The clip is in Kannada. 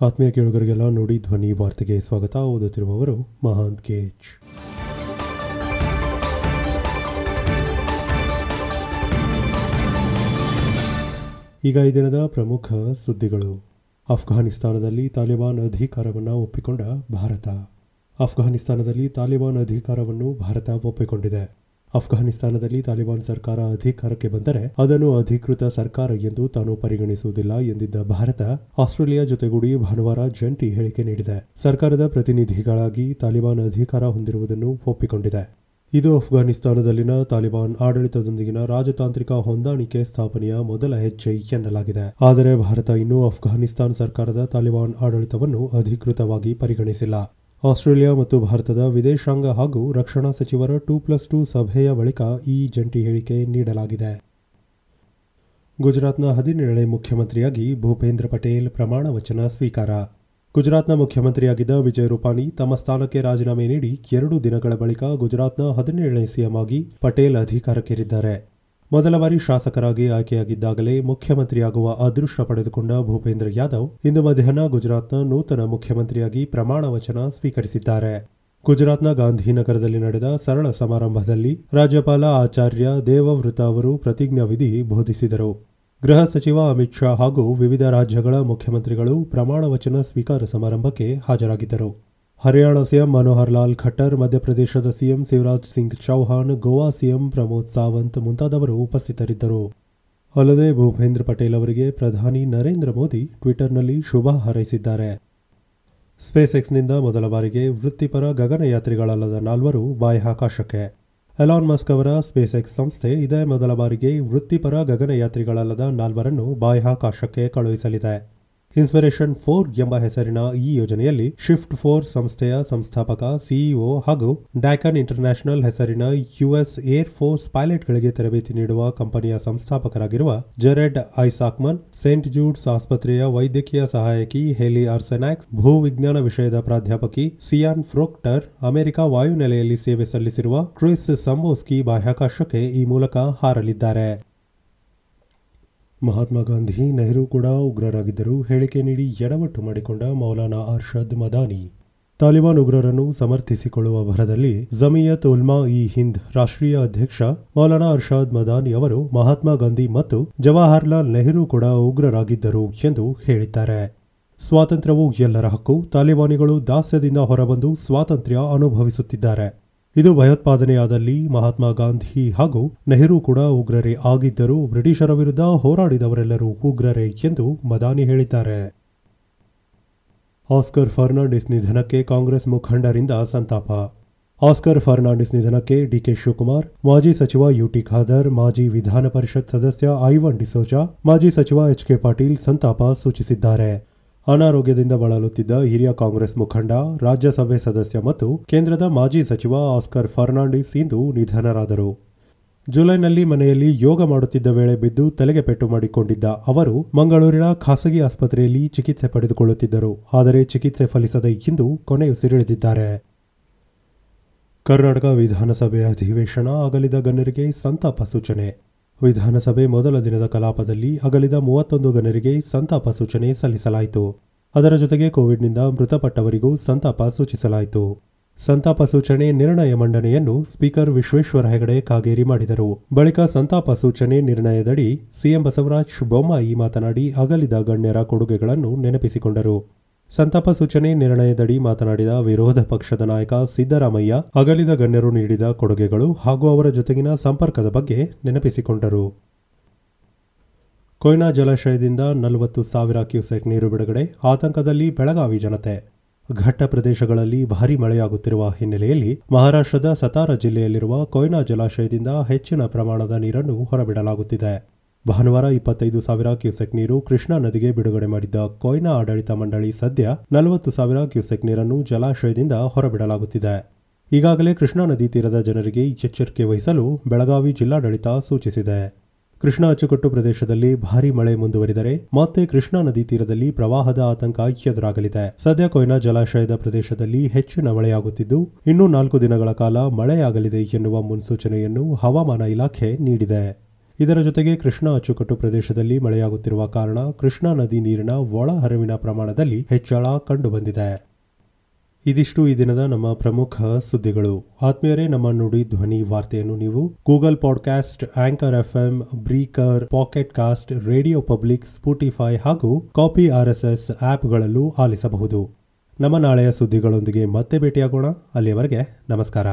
ಆತ್ಮೀಯ ಕೇಳುಗರಿಗೆಲ್ಲ ನೋಡಿ ಧ್ವನಿ ವಾರ್ತೆಗೆ ಸ್ವಾಗತ. ಓದುತ್ತಿರುವವರು ಮಹಾಂತ್ ಕೇಜ್ ಈಗ ಈ ದಿನದ ಪ್ರಮುಖ ಸುದ್ದಿಗಳು. ಅಫ್ಘಾನಿಸ್ತಾನದಲ್ಲಿ ತಾಲಿಬಾನ್ ಅಧಿಕಾರವನ್ನು ಒಪ್ಪಿಕೊಂಡ ಭಾರತ. ಅಫ್ಘಾನಿಸ್ತಾನದಲ್ಲಿ ತಾಲಿಬಾನ್ ಅಧಿಕಾರವನ್ನು ಭಾರತ ಒಪ್ಪಿಕೊಂಡಿದೆ. ಅಫ್ಘಾನಿಸ್ತಾನದಲ್ಲಿ ತಾಲಿಬಾನ್ ಸರ್ಕಾರ ಅಧಿಕಾರಕ್ಕೆ ಬಂದರೆ ಅದನ್ನು ಅಧಿಕೃತ ಸರ್ಕಾರ ಎಂದು ತಾನು ಪರಿಗಣಿಸುವುದಿಲ್ಲ ಎಂದಿದ್ದ ಭಾರತ ಆಸ್ಟ್ರೇಲಿಯಾ ಜೊತೆಗೂಡಿ ಭಾನುವಾರ ಜಂಟಿ ಹೇಳಿಕೆ ನೀಡಿದೆ. ಸರ್ಕಾರದ ಪ್ರತಿನಿಧಿಗಳಾಗಿ ತಾಲಿಬಾನ್ ಅಧಿಕಾರ ಹೊಂದಿರುವುದನ್ನು ಒಪ್ಪಿಕೊಂಡಿದೆ. ಇದು ಅಫ್ಘಾನಿಸ್ತಾನದಲ್ಲಿನ ತಾಲಿಬಾನ್ ಆಡಳಿತದೊಂದಿಗಿನ ರಾಜತಾಂತ್ರಿಕ ಹೊಂದಾಣಿಕೆ ಸ್ಥಾಪನೆಯ ಮೊದಲ ಹೆಜ್ಜೆ ಎನ್ನಲಾಗಿದೆ. ಆದರೆ ಭಾರತ ಇನ್ನೂ ಅಫ್ಘಾನಿಸ್ತಾನ ಸರ್ಕಾರದ ತಾಲಿಬಾನ್ ಆಡಳಿತವನ್ನು ಅಧಿಕೃತವಾಗಿ ಪರಿಗಣಿಸಿಲ್ಲ. ಆಸ್ಟ್ರೇಲಿಯಾ ಮತ್ತು ಭಾರತದ ವಿದೇಶಾಂಗ ಹಾಗೂ ರಕ್ಷಣಾ ಸಚಿವರ ಟೂ ಪ್ಲಸ್ ಟೂ ಸಭೆಯ ಬಳಿಕ ಈ ಜಂಟಿ ಹೇಳಿಕೆ ನೀಡಲಾಗಿದೆ. ಗುಜರಾತ್ನ ಹದಿನೇಳನೇ ಮುಖ್ಯಮಂತ್ರಿಯಾಗಿ ಭೂಪೇಂದ್ರ ಪಟೇಲ್ ಪ್ರಮಾಣ ವಚನ ಸ್ವೀಕಾರ. ಗುಜರಾತ್ನ ಮುಖ್ಯಮಂತ್ರಿಯಾಗಿದ್ದ ವಿಜಯ್ ರೂಪಾನಿ ತಮ್ಮ ಸ್ಥಾನಕ್ಕೆ ರಾಜೀನಾಮೆ ನೀಡಿ ಎರಡು ದಿನಗಳ ಬಳಿಕ ಗುಜರಾತ್ನ ಹದಿನೇಳನೇ ಸಿಎಂ ಆಗಿ ಪಟೇಲ್ ಅಧಿಕಾರಕ್ಕೇರಿದ್ದಾರೆ. ಮೊದಲ ಬಾರಿ ಶಾಸಕರಾಗಿ ಆಯ್ಕೆಯಾಗಿದ್ದಾಗಲೇ ಮುಖ್ಯಮಂತ್ರಿಯಾಗುವ ಅದೃಷ್ಟ ಪಡೆದುಕೊಂಡ ಭೂಪೇಂದ್ರ ಯಾದವ್ ಇಂದು ಮಧ್ಯಾಹ್ನ ಗುಜರಾತ್ನ ನೂತನ ಮುಖ್ಯಮಂತ್ರಿಯಾಗಿ ಪ್ರಮಾಣ ವಚನ ಸ್ವೀಕರಿಸಿದ್ದಾರೆ. ಗುಜರಾತ್ನ ಗಾಂಧಿನಗರದಲ್ಲಿ ನಡೆದ ಸರಳ ಸಮಾರಂಭದಲ್ಲಿ ರಾಜ್ಯಪಾಲ ಆಚಾರ್ಯ ದೇವವೃತ ಅವರು ಪ್ರತಿಜ್ಞಾ ವಿಧಿ ಬೋಧಿಸಿದರು. ಗೃಹ ಸಚಿವ ಅಮಿತ್ ಶಾ ಹಾಗೂ ವಿವಿಧ ರಾಜ್ಯಗಳ ಮುಖ್ಯಮಂತ್ರಿಗಳು ಪ್ರಮಾಣ ವಚನ ಸ್ವೀಕಾರ ಸಮಾರಂಭಕ್ಕೆ ಹಾಜರಾಗಿದ್ದರು. ಹರಿಯಾಣ ಸಿಎಂ ಮನೋಹರ್ ಲಾಲ್ ಖಟ್ಟರ್, ಮಧ್ಯಪ್ರದೇಶದ ಸಿಎಂ ಶಿವರಾಜ್ ಸಿಂಗ್ ಚೌಹಾಣ್, ಗೋವಾ ಸಿಎಂ ಪ್ರಮೋದ್ ಸಾವಂತ್ ಮುಂತಾದವರು ಉಪಸ್ಥಿತರಿದ್ದರು. ಅಲ್ಲದೆ ಭೂಪೇಂದ್ರ ಪಟೇಲ್ ಅವರಿಗೆ ಪ್ರಧಾನಿ ನರೇಂದ್ರ ಮೋದಿ ಟ್ವಿಟರ್ನಲ್ಲಿ ಶುಭ ಹಾರೈಸಿದ್ದಾರೆ. ಸ್ಪೇಸ್ ಎಕ್ಸ್ನಿಂದ ಮೊದಲ ಬಾರಿಗೆ ವೃತ್ತಿಪರ ಗಗನಯಾತ್ರಿಗಳಲ್ಲದ ನಾಲ್ವರು ಬಾಹ್ಯಾಕಾಶಕ್ಕೆ. ಎಲಾನ್ ಮಸ್ಕ್ ಅವರ ಸ್ಪೇಸ್ ಎಕ್ಸ್ ಸಂಸ್ಥೆ ಇದೇ ಮೊದಲ ಬಾರಿಗೆ ವೃತ್ತಿಪರ ಗಗನಯಾತ್ರಿಗಳಲ್ಲದ ನಾಲ್ವರನ್ನು ಬಾಹ್ಯಾಕಾಶಕ್ಕೆ ಕಳುಹಿಸಲಿದೆ. ಇನ್ಸ್ಪಿರೇಷನ್ ಫೋರ್ ಎಂಬ ಹೆಸರಿನ ಈ ಯೋಜನೆಯಲ್ಲಿ ಶಿಫ್ಟ್ ಫೋರ್ ಸಂಸ್ಥೆಯ ಸಂಸ್ಥಾಪಕ, ಸಿಇಒ ಹಾಗೂ ಡ್ಯಾಕನ್ ಇಂಟರ್ನ್ಯಾಷನಲ್ ಹೆಸರಿನ ಯುಎಸ್ ಏರ್ ಫೋರ್ಸ್ ಪೈಲಟ್ಗಳಿಗೆ ತರಬೇತಿ ನೀಡುವ ಕಂಪನಿಯ ಸಂಸ್ಥಾಪಕರಾಗಿರುವ ಜೆರೆಡ್ ಐಸಾಕ್ಮನ್, ಸೇಂಟ್ ಜೂಡ್ಸ್ ಆಸ್ಪತ್ರೆಯ ವೈದ್ಯಕೀಯ ಸಹಾಯಕಿ ಹೆಲಿ ಆರ್ಸೆನಾಕ್ಸ್ ಭೂವಿಜ್ಞಾನ ವಿಷಯದ ಪ್ರಾಧ್ಯಾಪಕಿ ಸಿಯಾನ್ ಫ್ರೋಕ್ಟರ್, ಅಮೆರಿಕ ವಾಯುನೆಲೆಯಲ್ಲಿ ಸೇವೆ ಸಲ್ಲಿಸಿರುವ ಕ್ರಿಸ್ ಸಂಬೋಸ್ಕಿ ಬಾಹ್ಯಾಕಾಶಕ್ಕೆ ಈ ಮೂಲಕ ಹಾರಲಿದ್ದಾರೆ. ಮಹಾತ್ಮ ಗಾಂಧಿ ನೆಹರು ಕೂಡ ಉಗ್ರರಾಗಿದ್ದರು. ಹೇಳಿಕೆ ನೀಡಿ ಎಡವಟ್ಟು ಮಾಡಿಕೊಂಡ ಮೌಲಾನಾ ಅರ್ಷದ್ ಮದಾನಿ. ತಾಲಿಬಾನ್ ಉಗ್ರರನ್ನು ಸಮರ್ಥಿಸಿಕೊಳ್ಳುವ ಭರದಲ್ಲಿ ಜಮಿಯತ್ ಉಲ್ಮಾ ಇ ಹಿಂದ್ ರಾಷ್ಟ್ರೀಯ ಅಧ್ಯಕ್ಷ ಮೌಲಾನಾ ಅರ್ಷಾದ್ ಮದಾನಿ ಅವರು, ಮಹಾತ್ಮ ಗಾಂಧಿ ಮತ್ತು ಜವಾಹರ್ಲಾಲ್ ನೆಹರು ಕೂಡ ಉಗ್ರರಾಗಿದ್ದರು ಎಂದು ಹೇಳಿದ್ದಾರೆ. ಸ್ವಾತಂತ್ರ್ಯವು ಎಲ್ಲರ ಹಕ್ಕು. ತಾಲಿಬಾನಿಗಳು ದಾಸ್ಯದಿಂದ ಹೊರಬಂದು ಸ್ವಾತಂತ್ರ್ಯ ಅನುಭವಿಸುತ್ತಿದ್ದಾರೆ. ಇದು ಭಯೋತ್ಪಾದನೆಯಾದಲ್ಲಿ ಮಹಾತ್ಮ ಗಾಂಧಿ ಹಾಗೂ ನೆಹರು ಕೂಡ ಉಗ್ರರೇ ಆಗಿದ್ದರೂ ಬ್ರಿಟಿಷರ ವಿರುದ್ಧ ಹೋರಾಡಿದವರೆಲ್ಲರೂ ಉಗ್ರರೇ ಎಂದು ಮದಾನಿ ಹೇಳಿದ್ದಾರೆ. ಆಸ್ಕರ್ ಫರ್ನಾಂಡಿಸ್ ನಿಧನಕ್ಕೆ ಕಾಂಗ್ರೆಸ್ ಮುಖಂಡರಿಂದ ಸಂತಾಪ. ಆಸ್ಕರ್ ಫರ್ನಾಂಡಿಸ್ ನಿಧನಕ್ಕೆ ಡಿಕೆ ಶಿವಕುಮಾರ್, ಮಾಜಿ ಸಚಿವ ಯುಟಿ ಖಾದರ್, ಮಾಜಿ ವಿಧಾನ ಪರಿಷತ್ ಸದಸ್ಯ ಐವನ್ ಡಿಸೋಜಾ ಮಾಜಿ ಸಚಿವ ಎಚ್ ಕೆ ಪಾಟೀಲ್ ಸಂತಾಪ ಸೂಚಿಸಿದ್ದಾರೆ. ಅನಾರೋಗ್ಯದಿಂದ ಬಳಲುತ್ತಿದ್ದ ಹಿರಿಯ ಕಾಂಗ್ರೆಸ್ ಮುಖಂಡ, ರಾಜ್ಯಸಭೆ ಸದಸ್ಯ ಮತ್ತು ಕೇಂದ್ರದ ಮಾಜಿ ಸಚಿವ ಆಸ್ಕರ್ ಫರ್ನಾಂಡಿಸ್ ಇಂದು ನಿಧನರಾದರು. ಜುಲೈನಲ್ಲಿ ಮನೆಯಲ್ಲಿ ಯೋಗ ಮಾಡುತ್ತಿದ್ದ ವೇಳೆ ಬಿದ್ದು ತಲೆಗೆ ಪೆಟ್ಟು ಮಾಡಿಕೊಂಡಿದ್ದ ಅವರು ಮಂಗಳೂರಿನ ಖಾಸಗಿ ಆಸ್ಪತ್ರೆಯಲ್ಲಿ ಚಿಕಿತ್ಸೆ ಪಡೆದುಕೊಳ್ಳುತ್ತಿದ್ದರು. ಆದರೆ ಚಿಕಿತ್ಸೆ ಫಲಿಸದೆ ಇಂದು ಕೊನೆಯುಸಿರೆಳೆದಿದ್ದಾರೆ ಕರ್ನಾಟಕ ವಿಧಾನಸಭೆ ಅಧಿವೇಶನ ಅಗಲಿದ ಗಣ್ಯರಿಗೆ ಸಂತಾಪ ಸೂಚನೆ. ವಿಧಾನಸಭೆ ಮೊದಲ ದಿನದ ಕಲಾಪದಲ್ಲಿ ಅಗಲಿದ ಮೂವತ್ತೊಂದು ಗಣರಿಗೆ ಸಂತಾಪ ಸೂಚನೆ ಸಲ್ಲಿಸಲಾಯಿತು. ಅದರ ಜೊತೆಗೆ ಕೋವಿಡ್ನಿಂದ ಮೃತಪಟ್ಟವರಿಗೂ ಸಂತಾಪ ಸೂಚಿಸಲಾಯಿತು. ಸಂತಾಪ ಸೂಚನೆ ನಿರ್ಣಯ ಮಂಡನೆಯನ್ನು ಸ್ಪೀಕರ್ ವಿಶ್ವೇಶ್ವರ ಹೆಗಡೆ ಕಾಗೇರಿ ಮಾಡಿದರು. ಬಳಿಕ ಸಂತಾಪ ಸೂಚನೆ ನಿರ್ಣಯದಡಿ ಸಿಎಂ ಬಸವರಾಜ್ ಬೊಮ್ಮಾಯಿ ಮಾತನಾಡಿ ಅಗಲಿದ ಗಣ್ಯರ ಕೊಡುಗೆಗಳನ್ನು ನೆನಪಿಸಿಕೊಂಡರು. ಸಂತಾಪ ಸೂಚನೆ ನಿರ್ಣಯದಡಿ ಮಾತನಾಡಿದ ವಿರೋಧ ಪಕ್ಷದ ನಾಯಕ ಸಿದ್ದರಾಮಯ್ಯ ಅಗಲಿದ ಗಣ್ಯರು ನೀಡಿದ ಕೊಡುಗೆಗಳು ಹಾಗೂ ಅವರ ಜೊತೆಗಿನ ಸಂಪರ್ಕದ ಬಗ್ಗೆ ನೆನಪಿಸಿಕೊಂಡರು. ಕೊಯ್ನಾ ಜಲಾಶಯದಿಂದ ನಲವತ್ತು ಸಾವಿರ ಕ್ಯೂಸೆಕ್ ನೀರು ಬಿಡುಗಡೆ, ಆತಂಕದಲ್ಲಿ ಬೆಳಗಾವಿ ಜನತೆ. ಘಟ್ಟ ಪ್ರದೇಶಗಳಲ್ಲಿ ಭಾರೀ ಮಳೆಯಾಗುತ್ತಿರುವ ಹಿನ್ನೆಲೆಯಲ್ಲಿ ಮಹಾರಾಷ್ಟ್ರದ ಸತಾರಾ ಜಿಲ್ಲೆಯಲ್ಲಿರುವ ಕೊಯ್ನಾ ಜಲಾಶಯದಿಂದ ಹೆಚ್ಚಿನ ಪ್ರಮಾಣದ ನೀರನ್ನು ಹೊರಬಿಡಲಾಗುತ್ತಿದೆ. ಭಾನುವಾರ ಇಪ್ಪತ್ತೈದು ಸಾವಿರ ಕ್ಯೂಸೆಕ್ ನೀರು ಕೃಷ್ಣಾ ನದಿಗೆ ಬಿಡುಗಡೆ ಮಾಡಿದ್ದ ಕೊಯ್ನಾ ಆಡಳಿತ ಮಂಡಳಿ ಸದ್ಯ ನಲವತ್ತು ಸಾವಿರ ಕ್ಯೂಸೆಕ್ ನೀರನ್ನು ಜಲಾಶಯದಿಂದ ಹೊರಬಿಡಲಾಗುತ್ತಿದೆ. ಈಗಾಗಲೇ ಕೃಷ್ಣಾ ನದಿ ತೀರದ ಜನರಿಗೆ ಎಚ್ಚರಿಕೆ ವಹಿಸಲು ಬೆಳಗಾವಿ ಜಿಲ್ಲಾಡಳಿತ ಸೂಚಿಸಿದೆ. ಕೃಷ್ಣಾ ಅಚ್ಚುಕಟ್ಟು ಪ್ರದೇಶದಲ್ಲಿ ಭಾರೀ ಮಳೆ ಮುಂದುವರಿದರೆ ಮತ್ತೆ ಕೃಷ್ಣಾ ನದಿ ತೀರದಲ್ಲಿ ಪ್ರವಾಹದ ಆತಂಕ ಎದುರಾಗಲಿದೆ. ಸದ್ಯ ಕೊಯ್ನಾ ಜಲಾಶಯದ ಪ್ರದೇಶದಲ್ಲಿ ಹೆಚ್ಚಿನ ಮಳೆಯಾಗುತ್ತಿದ್ದು, ಇನ್ನೂ ನಾಲ್ಕು ದಿನಗಳ ಕಾಲ ಮಳೆಯಾಗಲಿದೆ ಎನ್ನುವ ಮುನ್ಸೂಚನೆಯನ್ನು ಹವಾಮಾನ ಇಲಾಖೆ ನೀಡಿದೆ. ಇದರ ಜೊತೆಗೆ ಕೃಷ್ಣಾ ಅಚ್ಚುಕಟ್ಟು ಪ್ರದೇಶದಲ್ಲಿ ಮಳೆಯಾಗುತ್ತಿರುವ ಕಾರಣ ಕೃಷ್ಣಾ ನದಿ ನೀರಿನ ಒಳ ಹರಿವಿನ ಪ್ರಮಾಣದಲ್ಲಿ ಹೆಚ್ಚಳ ಕಂಡುಬಂದಿದೆ. ಇದಿಷ್ಟು ಈ ದಿನದ ನಮ್ಮ ಪ್ರಮುಖ ಸುದ್ದಿಗಳು. ಆತ್ಮೀಯರೇ, ನಮ್ಮ ನುಡಿ ಧ್ವನಿ ವಾರ್ತೆಯನ್ನು ನೀವು Google podcast, anchor FM, Breaker, pocket cast, radio public, Spotify ಹಾಗೂ ಕಾಪಿ ಆರ್ಎಸ್ಎಸ್ ಆಪ್ಗಳಲ್ಲೂ ಆಲಿಸಬಹುದು. ನಮ್ಮ ನಾಳೆಯ ಸುದ್ದಿಗಳೊಂದಿಗೆ ಮತ್ತೆ ಭೇಟಿಯಾಗೋಣ. ಅಲ್ಲಿಯವರೆಗೆ ನಮಸ್ಕಾರ.